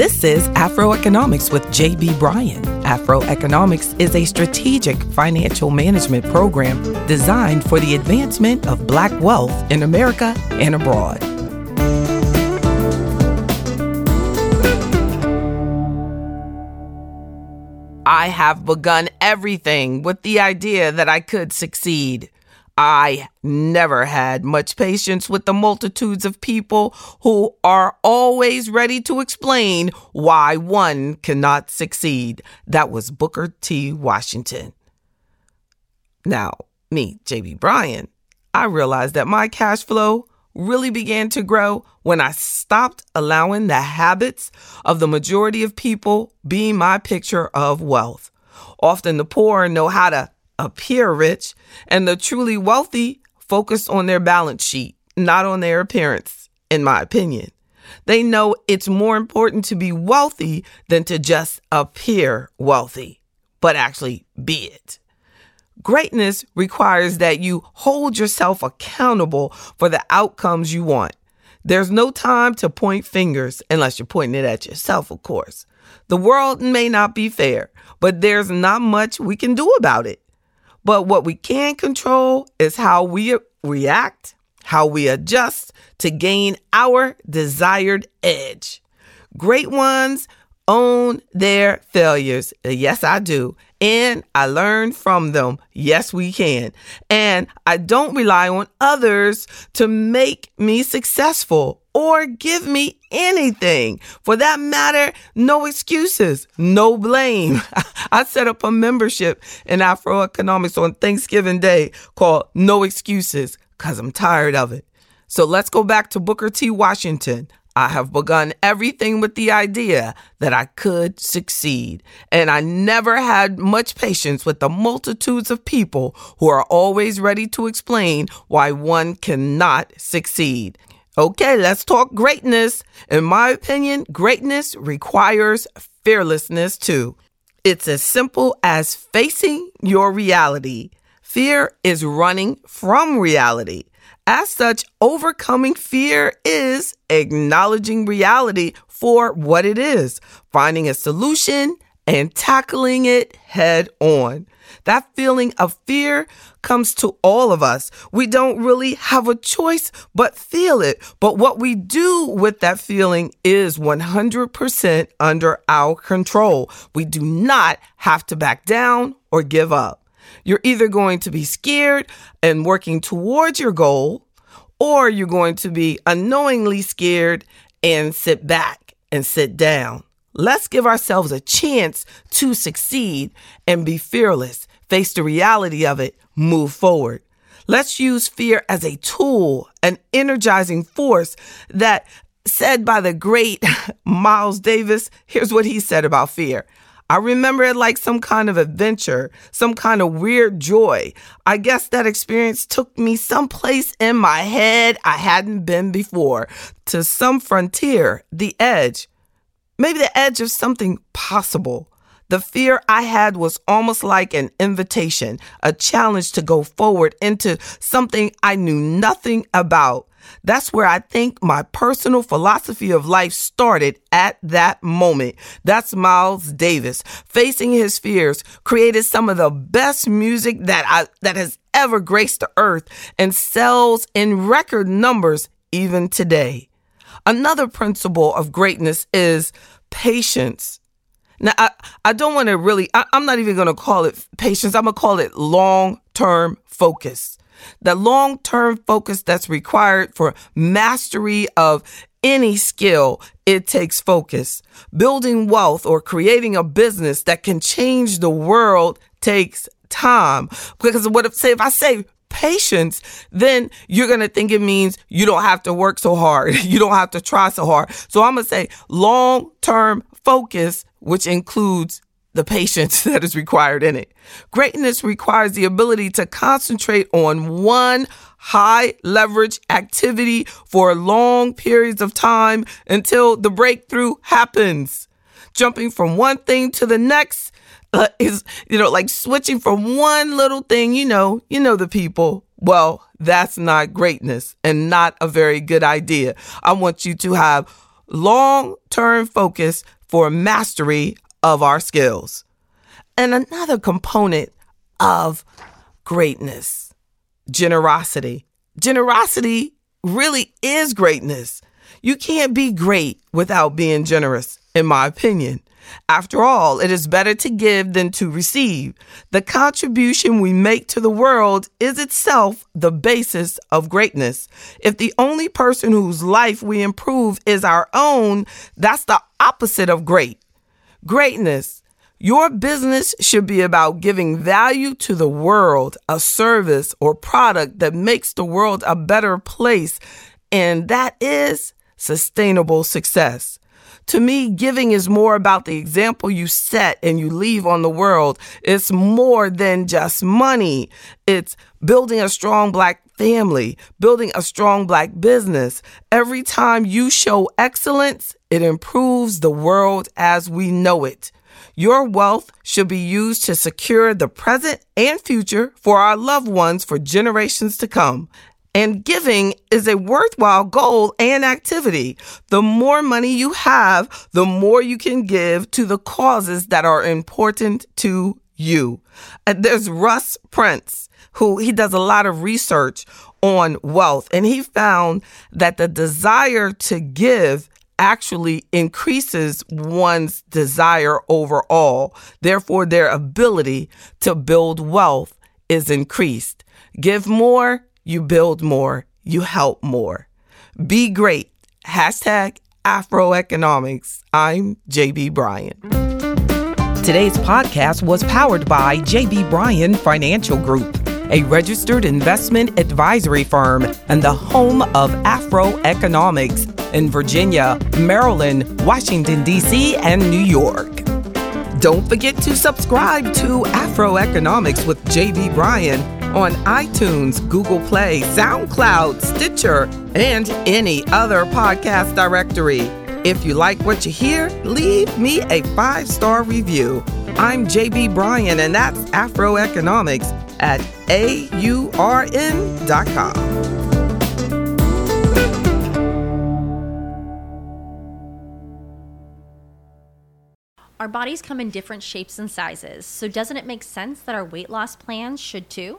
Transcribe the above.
This is Afroeconomics with JB Bryan. Afroeconomics is a strategic financial management program designed for the advancement of black wealth in America and abroad. I have begun everything with the idea that I could succeed. I never had much patience with the multitudes of people who are always ready to explain why one cannot succeed. That was Booker T. Washington. Now, me, JB Bryan, I realized that my cash flow really began to grow when I stopped allowing the habits of the majority of people be my picture of wealth. Often the poor know how to appear rich, and the truly wealthy focus on their balance sheet, not on their appearance, in my opinion. They know it's more important to be wealthy than to just appear wealthy, but actually be it. Greatness requires that you hold yourself accountable for the outcomes you want. There's no time to point fingers unless you're pointing it at yourself, of course. The world may not be fair, but there's not much we can do about it. But what we can control is how we react, how we adjust to gain our desired edge. Great ones own their failures. Yes, I do. And I learn from them. Yes, we can. And I don't rely on others to make me successful or give me anything. For that matter, no excuses, no blame. I set up a membership in Afroeconomics on Thanksgiving Day called No Excuses because I'm tired of it. So let's go back to Booker T. Washington. I have begun everything with the idea that I could succeed. And I never had much patience with the multitudes of people who are always ready to explain why one cannot succeed. Okay, let's talk greatness. In my opinion, greatness requires fearlessness too. It's as simple as facing your reality. Fear is running from reality. As such, overcoming fear is acknowledging reality for what it is, finding a solution, and tackling it head on. That feeling of fear comes to all of us. We don't really have a choice but feel it. But what we do with that feeling is 100% under our control. We do not have to back down or give up. You're either going to be scared and working towards your goal, or you're going to be unknowingly scared and sit back and sit down. Let's give ourselves a chance to succeed and be fearless, face the reality of it, move forward. Let's use fear as a tool, an energizing force that said by the great Miles Davis. Here's what he said about fear I remember it like some kind of adventure, some kind of weird joy. I guess that experience took me someplace in my head I hadn't been before, to some frontier, the edge. Maybe the edge of something possible. The fear I had was almost like an invitation, a challenge to go forward into something I knew nothing about. That's where I think my personal philosophy of life started at that moment. That's Miles Davis. Facing his fears, created some of the best music that I, that has ever graced the earth and sells in record numbers even today. Another principle of greatness is patience. Now, I, I don't want to really, I, I'm not even going to call it patience. I'm going to call it long term focus the long term focus that's required for mastery of any skill, it takes focus. Building wealth or creating a business that can change the world takes time. Because what if say if I say patience, then you're going to think it means you don't have to work so hard. You don't have to try so hard. So I'm going to say long term focus, which includes the patience that is required in it. Greatness requires the ability to concentrate on one high leverage activity for long periods of time until the breakthrough happens. Jumping from one thing to the next uh, is, you know, like switching from one little thing, you know, you know, the people. Well, that's not greatness and not a very good idea. I want you to have long term focus for mastery of our skills. And another component of greatness, generosity. Generosity really is greatness. You can't be great without being generous, in my opinion. After all, it is better to give than to receive. The contribution we make to the world is itself the basis of greatness. If the only person whose life we improve is our own, that's the opposite of great. Greatness. Your business should be about giving value to the world, a service or product that makes the world a better place. And that is sustainable success. To me, giving is more about the example you set and you leave on the world. It's more than just money. It's building a strong black family, building a strong black business. Every time you show excellence, it improves the world as we know it. Your wealth should be used to secure the present and future for our loved ones for generations to come. And giving is a worthwhile goal and activity. The more money you have, the more you can give to the causes that are important to you. There's Russ Prince, who he does a lot of research on wealth, and he found that the desire to give actually increases one's desire overall. Therefore, their ability to build wealth is increased. Give more, you build more, you help more. Be great. Hashtag Afroeconomics. I'm JB Bryan. Today's podcast was powered by JB Bryan Financial Group, a registered investment advisory firm and the home of Afroeconomics in Virginia, Maryland, Washington, D.C., and New York. Don't forget to subscribe to Afroeconomics with JB Bryan on iTunes, Google Play, SoundCloud, Stitcher, and any other podcast directory. If you like what you hear, leave me a five star review. I'm JB Bryan, and that's Afroeconomics at AURN.com. Our bodies come in different shapes and sizes, so doesn't it make sense that our weight loss plans should too?